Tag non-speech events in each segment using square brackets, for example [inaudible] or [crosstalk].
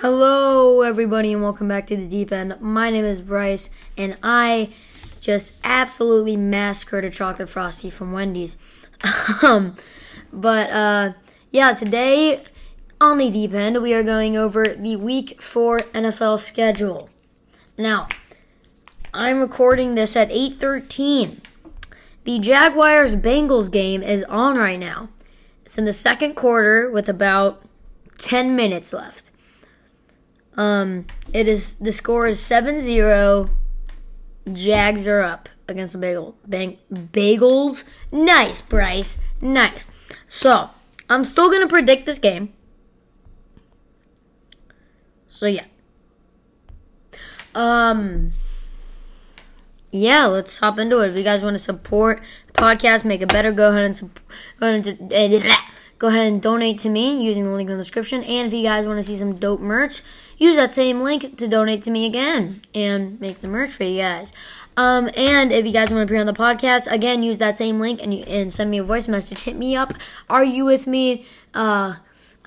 Hello, everybody, and welcome back to the deep end. My name is Bryce, and I just absolutely massacred a chocolate frosty from Wendy's. [laughs] um, but uh, yeah, today on the deep end, we are going over the Week Four NFL schedule. Now, I'm recording this at 8:13. The Jaguars Bengals game is on right now. It's in the second quarter with about 10 minutes left. Um, it is the score is 7-0. Jags are up against the bagel bang, bagels. Nice, Bryce. Nice. So, I'm still to predict this game. So, yeah. Um yeah, let's hop into it. If you guys want to support the podcast, make it better, go ahead and sup- go ahead and, go ahead and donate to me using the link in the description. And if you guys want to see some dope merch, use that same link to donate to me again and make some merch for you guys. Um, and if you guys want to appear on the podcast, again, use that same link and you, and send me a voice message. Hit me up. Are you with me? Uh,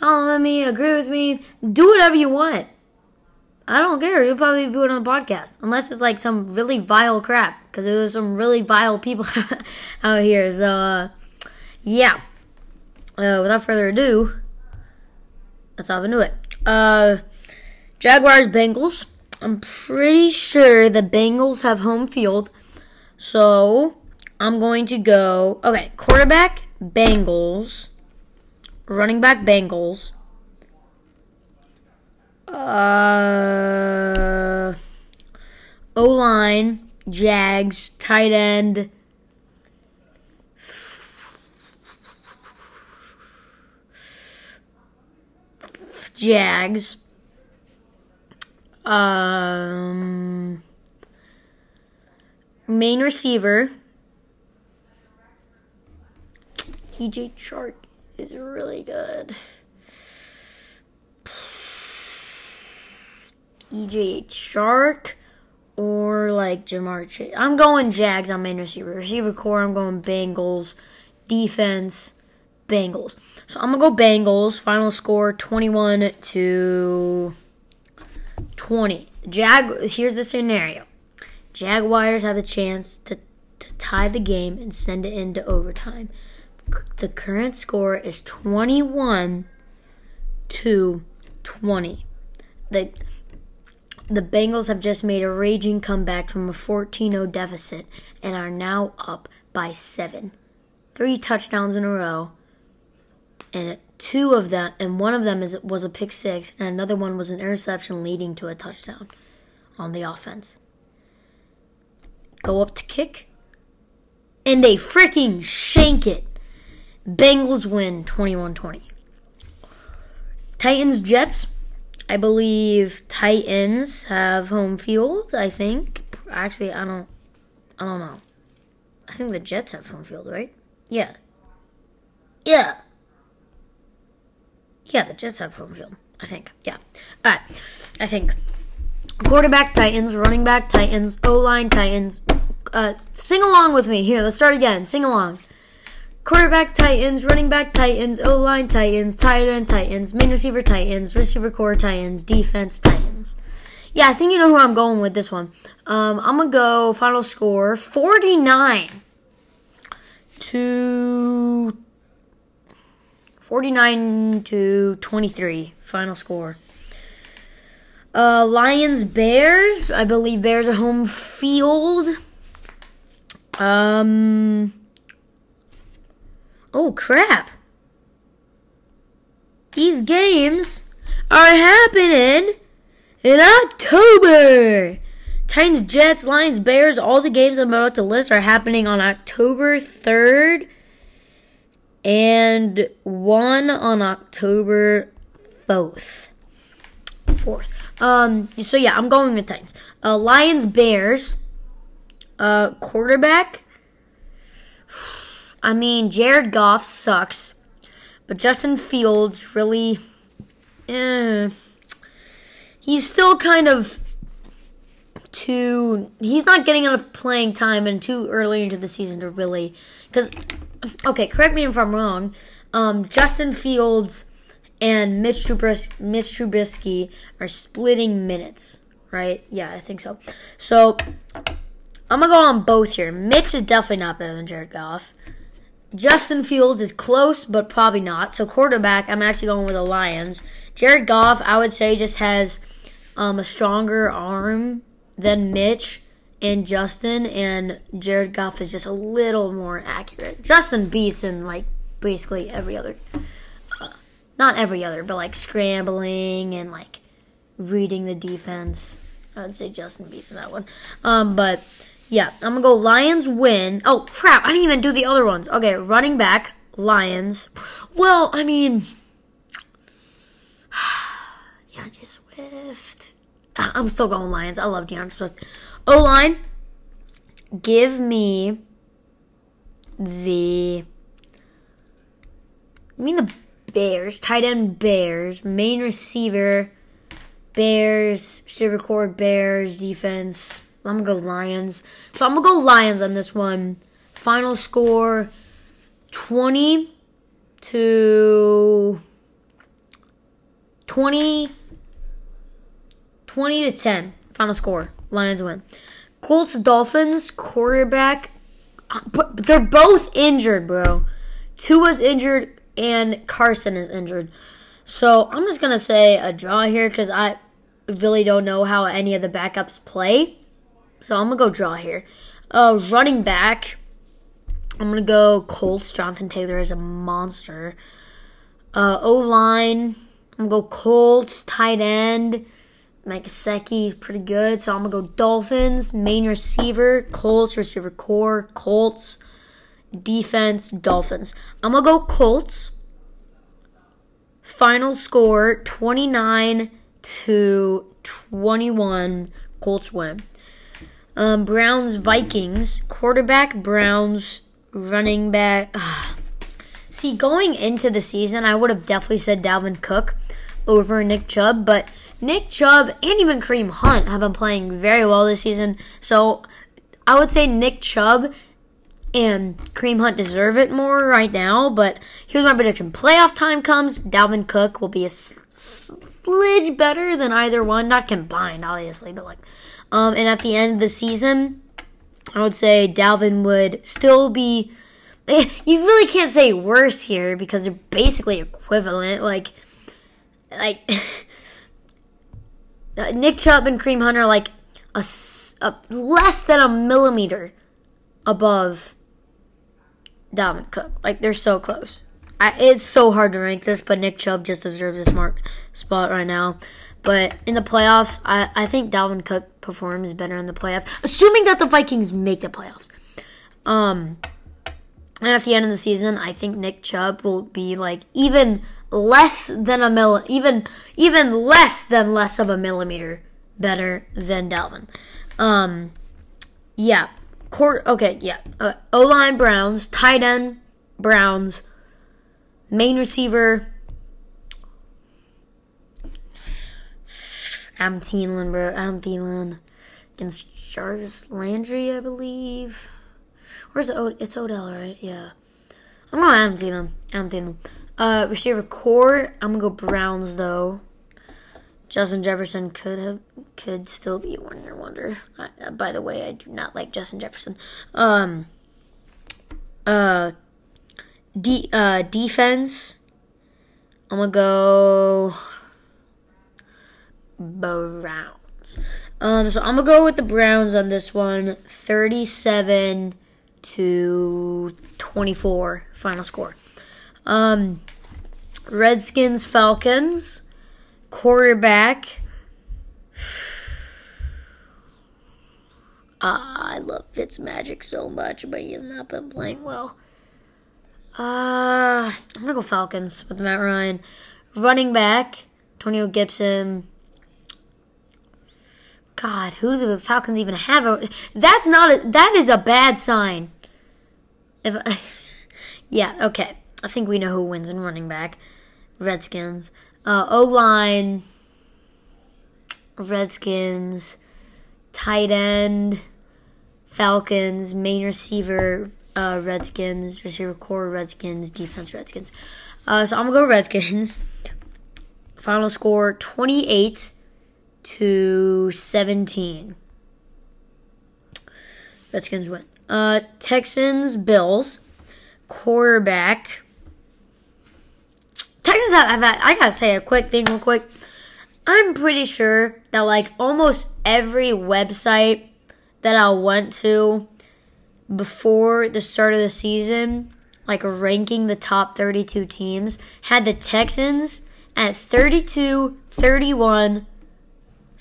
me. Agree with me. Do whatever you want. I don't care. You'll probably it on the podcast, unless it's like some really vile crap, because there's some really vile people [laughs] out here. So, uh, yeah. Uh, without further ado, let's hop into it. Uh, Jaguars Bengals. I'm pretty sure the Bengals have home field, so I'm going to go. Okay, quarterback Bengals, running back Bengals. Uh, O line, Jags, tight end. Jags. Um, main receiver. DJ Chark is really good. EJ Shark or like Ja'Marr Chase. I'm going Jags on main receiver. Receiver core, I'm going Bengals. Defense, Bengals. So I'm gonna go Bengals. Final score 21 to 20. Jag here's the scenario. Jaguars have a chance to, to tie the game and send it into overtime. The current score is 21 to 20. The the Bengals have just made a raging comeback from a 14 0 deficit and are now up by seven. Three touchdowns in a row, and two of them, and one of them is, was a pick six, and another one was an interception leading to a touchdown on the offense. Go up to kick, and they freaking shank it. Bengals win 21 20. Titans Jets. I believe Titans have home field. I think. Actually, I don't. I don't know. I think the Jets have home field, right? Yeah. Yeah. Yeah, the Jets have home field. I think. Yeah. All right. I think. Quarterback Titans, running back Titans, O line Titans. Uh, sing along with me. Here, let's start again. Sing along. Quarterback Titans, running back Titans, O line Titans, tight end Titans, main receiver Titans, receiver core Titans, defense Titans. Yeah, I think you know who I'm going with this one. Um, I'm gonna go final score 49 to 49 to 23. Final score. Uh, Lions Bears. I believe Bears are home field. Um. Oh crap! These games are happening in October. Titans, Jets, Lions, Bears, all the games I'm about to list are happening on October 3rd and one on October 4th. 4th. Um, so yeah, I'm going with Titans. Uh, Lions, Bears, uh, quarterback. [sighs] I mean, Jared Goff sucks, but Justin Fields really, eh, he's still kind of too. He's not getting enough playing time and too early into the season to really. Because, okay, correct me if I'm wrong. Um, Justin Fields and Mitch Trubisky, Mitch Trubisky are splitting minutes, right? Yeah, I think so. So I'm gonna go on both here. Mitch is definitely not better than Jared Goff. Justin Fields is close, but probably not. So quarterback, I'm actually going with the Lions. Jared Goff, I would say, just has um, a stronger arm than Mitch and Justin, and Jared Goff is just a little more accurate. Justin beats in like basically every other, uh, not every other, but like scrambling and like reading the defense. I would say Justin beats in that one. Um, but yeah, I'm gonna go Lions win. Oh crap! I didn't even do the other ones. Okay, running back Lions. Well, I mean, [sighs] DeAndre Swift. [sighs] I'm still going Lions. I love DeAndre Swift. O line. Give me the. I mean the Bears. Tight end Bears. Main receiver. Bears. Receiver core Bears. Defense. I'm gonna go Lions. So I'm gonna go Lions on this one. Final score 20 to 20 20 to 10. Final score. Lions win. Colts Dolphins quarterback but they're both injured, bro. Tua's injured and Carson is injured. So I'm just gonna say a draw here because I really don't know how any of the backups play. So I'm gonna go draw here. Uh, running back, I'm gonna go Colts. Jonathan Taylor is a monster. Uh, o line, I'm gonna go Colts. Tight end, Mike Gesicki is pretty good. So I'm gonna go Dolphins. Main receiver, Colts. Receiver core, Colts. Defense, Dolphins. I'm gonna go Colts. Final score 29 to 21. Colts win. Um, Browns Vikings quarterback Browns running back. [sighs] See, going into the season, I would have definitely said Dalvin Cook over Nick Chubb, but Nick Chubb and even Kareem Hunt have been playing very well this season. So I would say Nick Chubb and Kareem Hunt deserve it more right now. But here's my prediction: playoff time comes, Dalvin Cook will be a smidge better than either one, not combined, obviously, but like um, and at the end of the season, I would say Dalvin would still be. You really can't say worse here because they're basically equivalent. Like, like [laughs] Nick Chubb and Kareem Hunt are like a, a less than a millimeter above Dalvin Cook. Like they're so close. I, it's so hard to rank this, but Nick Chubb just deserves a smart spot right now. But in the playoffs, I, I think Dalvin Cook performs better in the playoffs, assuming that the Vikings make the playoffs. Um, and at the end of the season, I think Nick Chubb will be like even less than a mill, even even less than less of a millimeter better than Dalvin. Um, yeah, court. Okay, yeah. Uh, o line Browns, tight end Browns, main receiver Adam Thielen, bro. Adam Thielen against Jarvis Landry, I believe. Where's the o- it's Odell, right? Yeah. I'm gonna Adam Thielen. Adam Thielen. Uh, receiver core. I'm gonna go Browns though. Justin Jefferson could have could still be one year wonder. I, uh, by the way, I do not like Justin Jefferson. Um. Uh. De- uh defense. I'm gonna go. Browns. Um, so I'm gonna go with the Browns on this one, 37 to 24 final score. Um, Redskins Falcons quarterback. [sighs] Ah, I love Fitzmagic so much, but he has not been playing well. Uh, I'm gonna go Falcons with Matt Ryan. Running back, Antonio Gibson. God, who do the Falcons even have? That's not a, that is a bad sign. If [laughs] yeah, okay. I think we know who wins in running back. Redskins. Uh, o line. Redskins. Tight end. Falcons. Main receiver. Uh, Redskins. Receiver core. Redskins. Defense. Redskins. Uh, so I'm gonna go Redskins. Final score 28 to 17. Redskins win. Uh, Texans, Bills, quarterback. Texans have, have, I gotta say a quick thing, real quick. I'm pretty sure that like almost every website that I went to before the start of the season, like ranking the top 32 teams, had the Texans at 32, 31,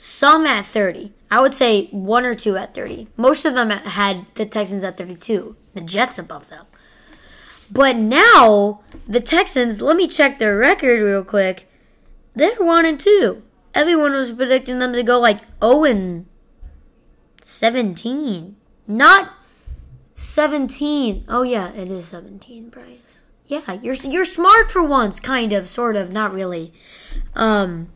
some at 30. I would say one or two at 30. Most of them had the Texans at 32, the Jets above them. But now, the Texans, let me check their record real quick. They're 1 and 2. Everyone was predicting them to go like 0 and 17. Not 17. Oh yeah, it is 17, Bryce. Yeah, you're you're smart for once, kind of, sort of, not really. Um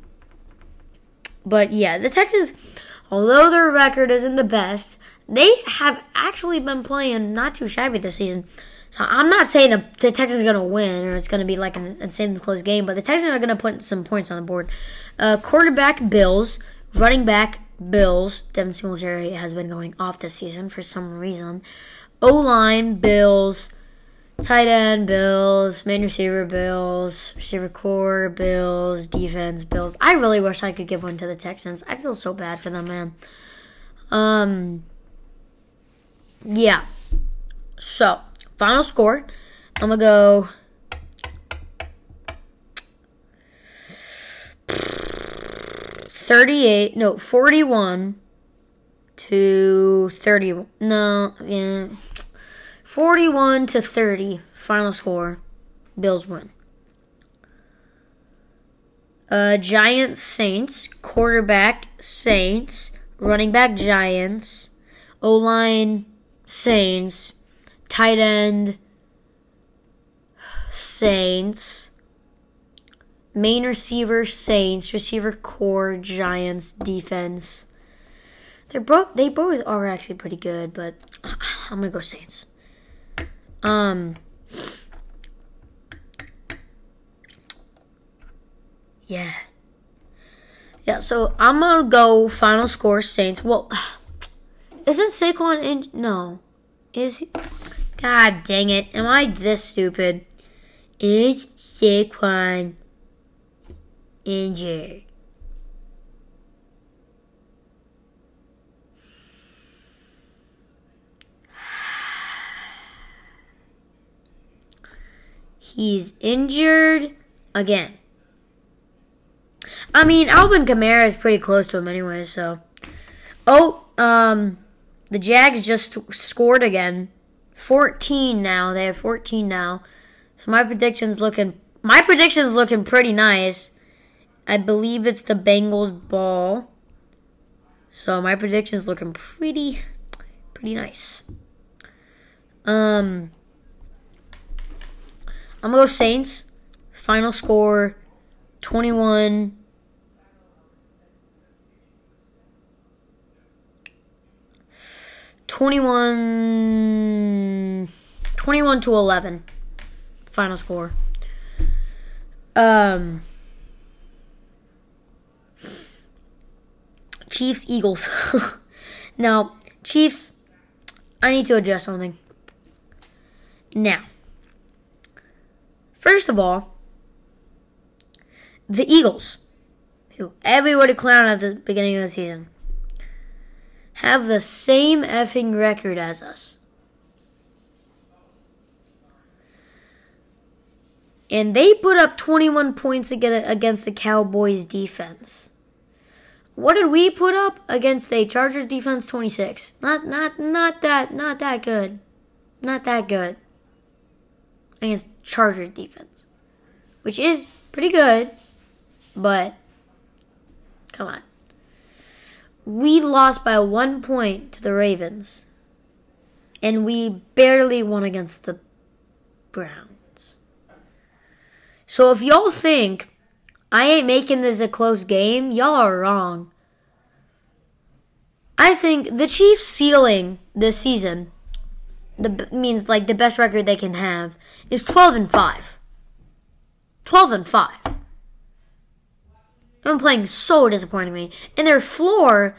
but yeah, the Texans although their record isn't the best, they have actually been playing not too shabby this season. So I'm not saying the, the Texans are going to win or it's going to be like an insanely close game, but the Texans are going to put some points on the board. Uh, quarterback Bills, running back Bills. Devin Singletary has been going off this season for some reason. O line Bills, tight end Bills, main receiver Bills, receiver core Bills, defense Bills. I really wish I could give one to the Texans. I feel so bad for them, man. Um, yeah. So final score. I'm gonna go. Thirty-eight, no, forty-one to thirty. No, yeah, forty-one to thirty. Final score. Bills win. Uh, Giants, Saints, quarterback, Saints, running back, Giants, O line, Saints, tight end, Saints, main receiver, Saints, receiver core, Giants, defense. They're both they both are actually pretty good, but I'm gonna go Saints. Um. Yeah. Yeah, so I'm gonna go final score Saints. Well, [sighs] isn't Saquon in? No, is he? God dang it! Am I this stupid? Is Saquon injured? He's injured again. I mean, Alvin Kamara is pretty close to him anyway, so. Oh, um, the Jags just scored again. 14 now. They have 14 now. So my prediction's looking my prediction's looking pretty nice. I believe it's the Bengals ball. So my prediction's looking pretty pretty nice. Um I'm gonna go Saints. Final score 21 21 21 to 11 final score. Um Chiefs Eagles. [laughs] Now Chiefs I need to address something. Now first of all the Eagles who everybody clowned at the beginning of the season have the same effing record as us. And they put up 21 points against the Cowboys defense. What did we put up against the Chargers defense? 26. Not not not that not that good. Not that good. Against Chargers defense. Which is pretty good, but come on we lost by one point to the Ravens, and we barely won against the Browns. So if y'all think I ain't making this a close game, y'all are wrong. I think the Chiefs' ceiling this season, the means like the best record they can have, is 12 and 5. 12 and 5. They've been playing so disappointingly. And their floor,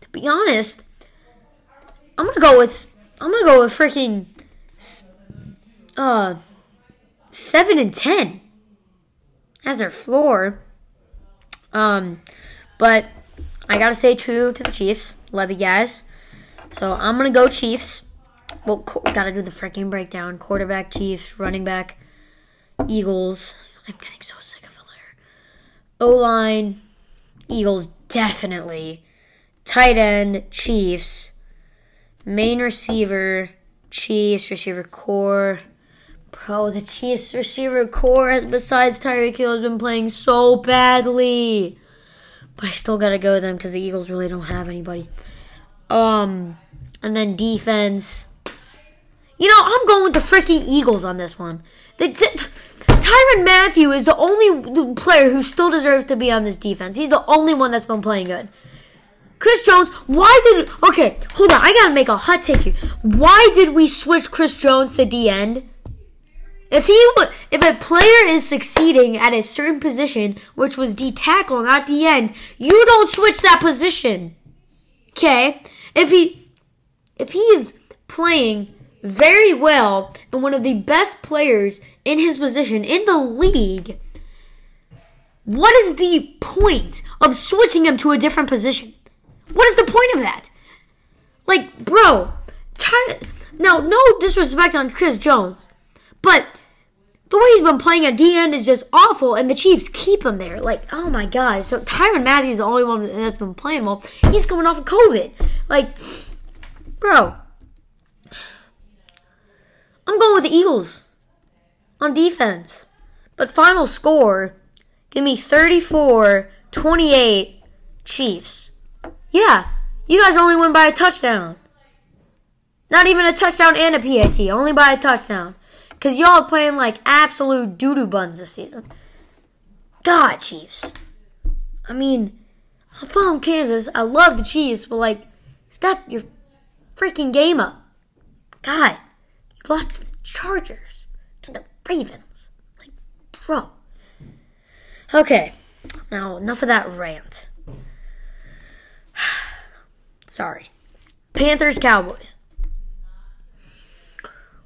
to be honest, I'm gonna go with I'm gonna go with freaking uh seven and ten as their floor. Um, but I gotta stay true to the Chiefs. Love you guys. So I'm gonna go Chiefs. Well, gotta do the freaking breakdown. Quarterback, Chiefs, running back, Eagles. I'm getting so sick of Helaire. O line, Eagles definitely. Tight end, Chiefs. Main receiver, Chiefs. Receiver core. Bro, the Chiefs receiver core, besides Tyreek Hill, has been playing so badly. But I still gotta go with them because the Eagles really don't have anybody. Um, and then defense. You know, I'm going with the freaking Eagles on this one. The, the, Tyrann Mathieu is the only player who still deserves to be on this defense. He's the only one that's been playing good. Chris Jones, why did okay? Hold on, I gotta make a hot take here. Why did we switch Chris Jones to D end? If he if a player is succeeding at a certain position, which was D tackle, not D end, you don't switch that position. Okay? If he if he is playing very well and one of the best players in his position in the league, what is the point of switching him to a different position? What is the point of that? Like, bro, try, now no disrespect on Chris Jones, but the way he's been playing at D end is just awful, and the Chiefs keep him there. Like, oh my god. So Tyrann Mathieu is the only one that's been playing well. He's coming off of COVID. Like, bro. I'm going with the Eagles on defense. But final score, give me 34 28 Chiefs. Yeah, you guys only won by a touchdown. Not even a touchdown and a PAT, only by a touchdown. Because y'all are playing like absolute doo doo buns this season. God, Chiefs. I mean, I'm from Kansas. I love the Chiefs, but like, step your freaking game up. God, lost to the Chargers, and the Ravens. Like, bro. Okay, now enough of that rant. [sighs] Sorry. Panthers, Cowboys.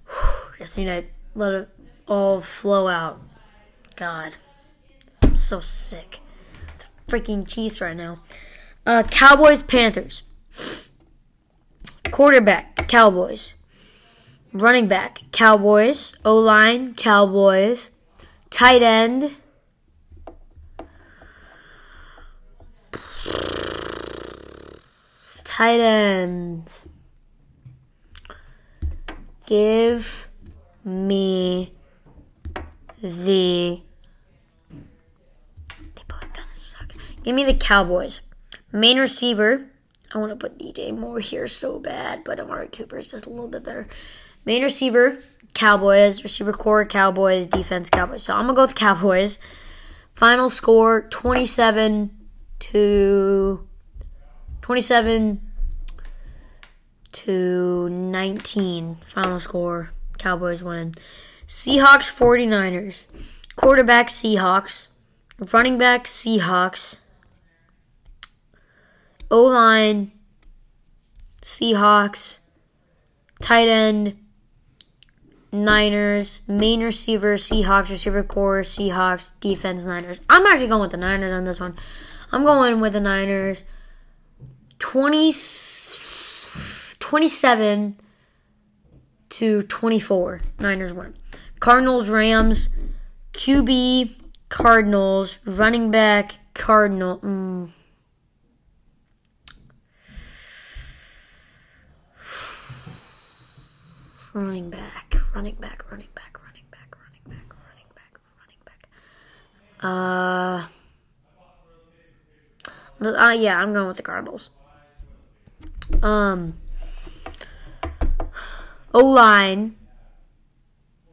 [sighs] Just need to let it all flow out. God, I'm so sick. The freaking Chiefs right now. Uh, Cowboys, Panthers. Quarterback, Cowboys. Running back, Cowboys. O line, Cowboys. Tight end. Tight end. Give me the. They both kind of suck. Give me the Cowboys. Main receiver. I want to put DJ Moore here so bad, but Amari Cooper is just a little bit better. Main receiver, Cowboys. Receiver core, Cowboys. Defense, Cowboys. So I'm going to go with Cowboys. Final score 27 to 27 to 19. Final score Cowboys win. Seahawks 49ers. Quarterback Seahawks. Running back Seahawks. O line Seahawks. Tight end Niners. Main receiver Seahawks. Receiver core Seahawks. Defense Niners. I'm actually going with the Niners on this one. I'm going with the Niners. 20, 27 to 24. Niners win. Cardinals, Rams, QB, Cardinals, running back, Cardinal. Mm. Running back, running back, running back, running back, running back, running back, running back. Uh, uh yeah, I'm going with the Cardinals. Um, O line,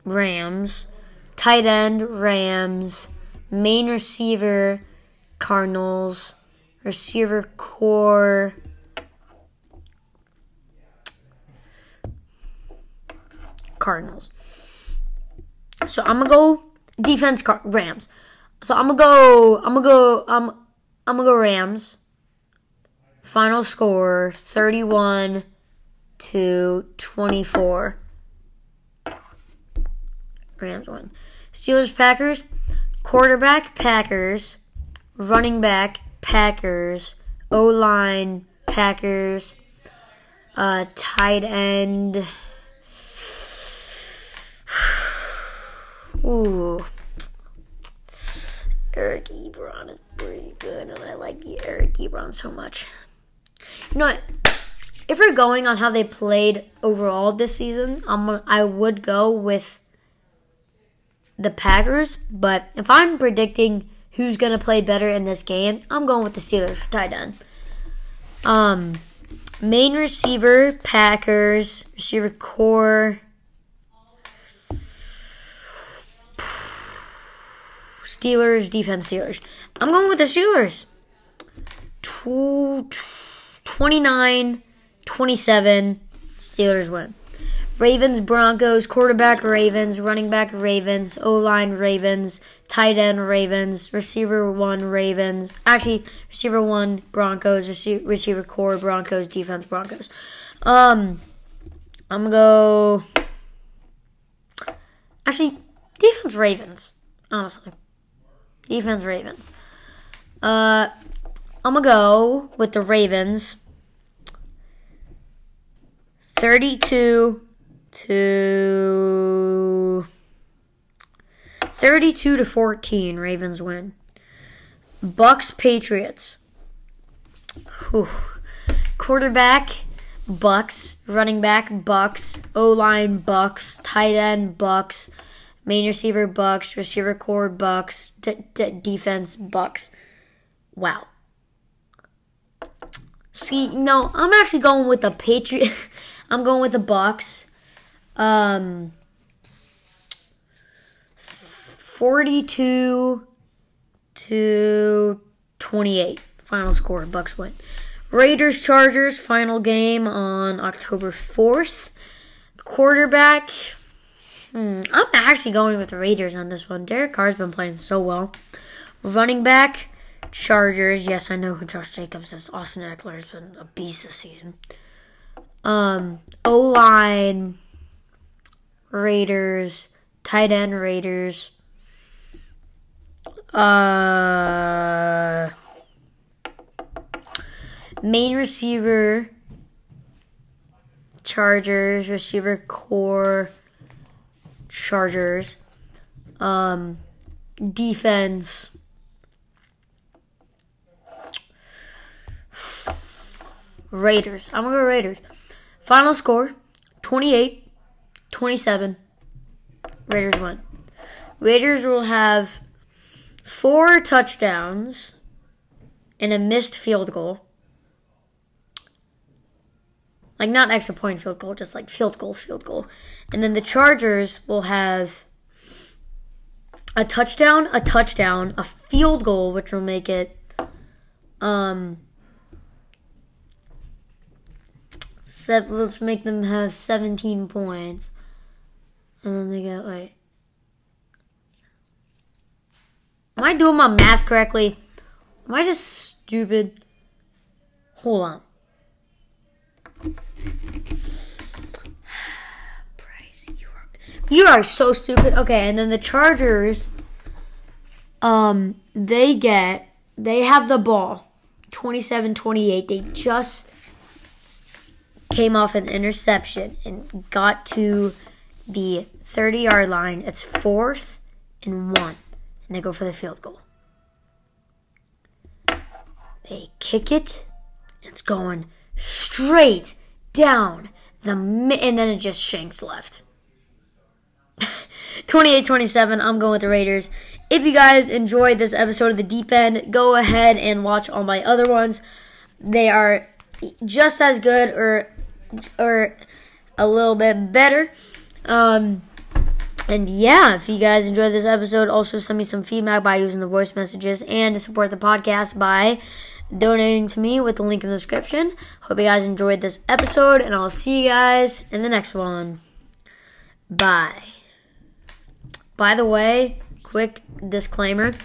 Rams. Tight end, Rams. Main receiver, Cardinals. Receiver core, Cardinals. So I'm gonna go defense, Rams. So I'm gonna go. I'm gonna go. I'm. I'm gonna go Rams. Final score: thirty-one to twenty-four. Rams win. Steelers Packers. Quarterback Packers. Running back Packers. O line Packers. Uh, tight end. Ooh. Eric Ebron is pretty good, and I like Eric Ebron so much. You know what? If we're going on how they played overall this season, I'm I would go with the Packers. But if I'm predicting who's gonna play better in this game, I'm going with the Steelers for tight end. Um, main receiver Packers, receiver core Steelers, defense Steelers. I'm going with the Steelers. 29 27, Steelers win. Ravens, Broncos, quarterback Ravens, running back Ravens, O line Ravens, tight end Ravens, receiver one Ravens. Actually, receiver one Broncos, receiver, receiver core Broncos, defense Broncos. Um, I'm gonna go. Actually, defense Ravens. Honestly, defense Ravens. Uh, I'm gonna go with the Ravens. 32 to 32 to 14 Ravens win. Bucks Patriots. Whew. Quarterback Bucks, running back Bucks, O-line Bucks, tight end Bucks, main receiver Bucks, receiver core Bucks, d- d- defense Bucks. Wow. See, no, I'm actually going with the Patriot. [laughs] I'm going with the Bucks. Um, 42 to 28. Final score. Bucks win. Raiders Chargers final game on October 4th. Quarterback. Hmm, I'm actually going with the Raiders on this one. Derek Carr's been playing so well. Running back. Chargers. Yes, I know who Josh Jacobs is. Austin Ekeler has been a beast this season. Um, O line. Raiders, tight end Raiders. Uh, main receiver Chargers, receiver core Chargers. Um, defense Raiders. I'm gonna go Raiders. Final score 28 27. Raiders win. Raiders will have four touchdowns and a missed field goal. Like not extra point field goal, just like field goal, field goal. And then the Chargers will have a touchdown, a touchdown, a field goal, which will make it um seven, let's make them have 17 points. And then they get, wait. Am I doing my math correctly? Am I just stupid? Hold on. [sighs] Bryce, you are, you are so stupid. Okay, and then the Chargers, um, they get, they have the ball. 27-28. They just came off an interception and got to the 30 yard line. It's fourth and one. And they go for the field goal. They kick it. It's going straight down the mi- and then it just shanks left. [laughs] 28-27, I'm going with the Raiders. If you guys enjoyed this episode of the Deep End, go ahead and watch all my other ones. They are just as good or or a little bit better. Um, and yeah, if you guys enjoyed this episode, also send me some feedback by using the voice messages and to support the podcast by donating to me with the link in the description. Hope you guys enjoyed this episode, and I'll see you guys in the next one. Bye. By the way, quick disclaimer.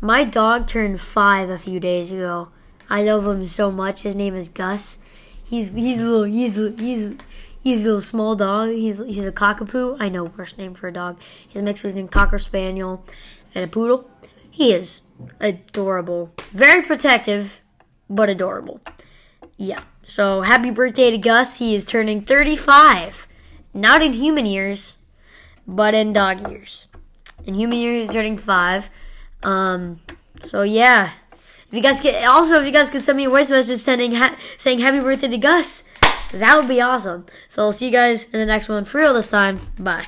My dog turned five a few days ago. I love him so much. His name is Gus. He's he's a little he's he's he's a little small dog. He's he's a cockapoo. I know worst name for a dog. He's a mix between cocker spaniel and a poodle. He is adorable, very protective, but adorable. Yeah. So happy birthday to Gus. He is turning 35. Not in human years, but in dog years. In human years, he's turning five. Um, so yeah. If you guys get also if you guys could send me a voice message sending ha- saying happy birthday to Gus, that would be awesome. So I'll see you guys in the next one for real this time. Bye.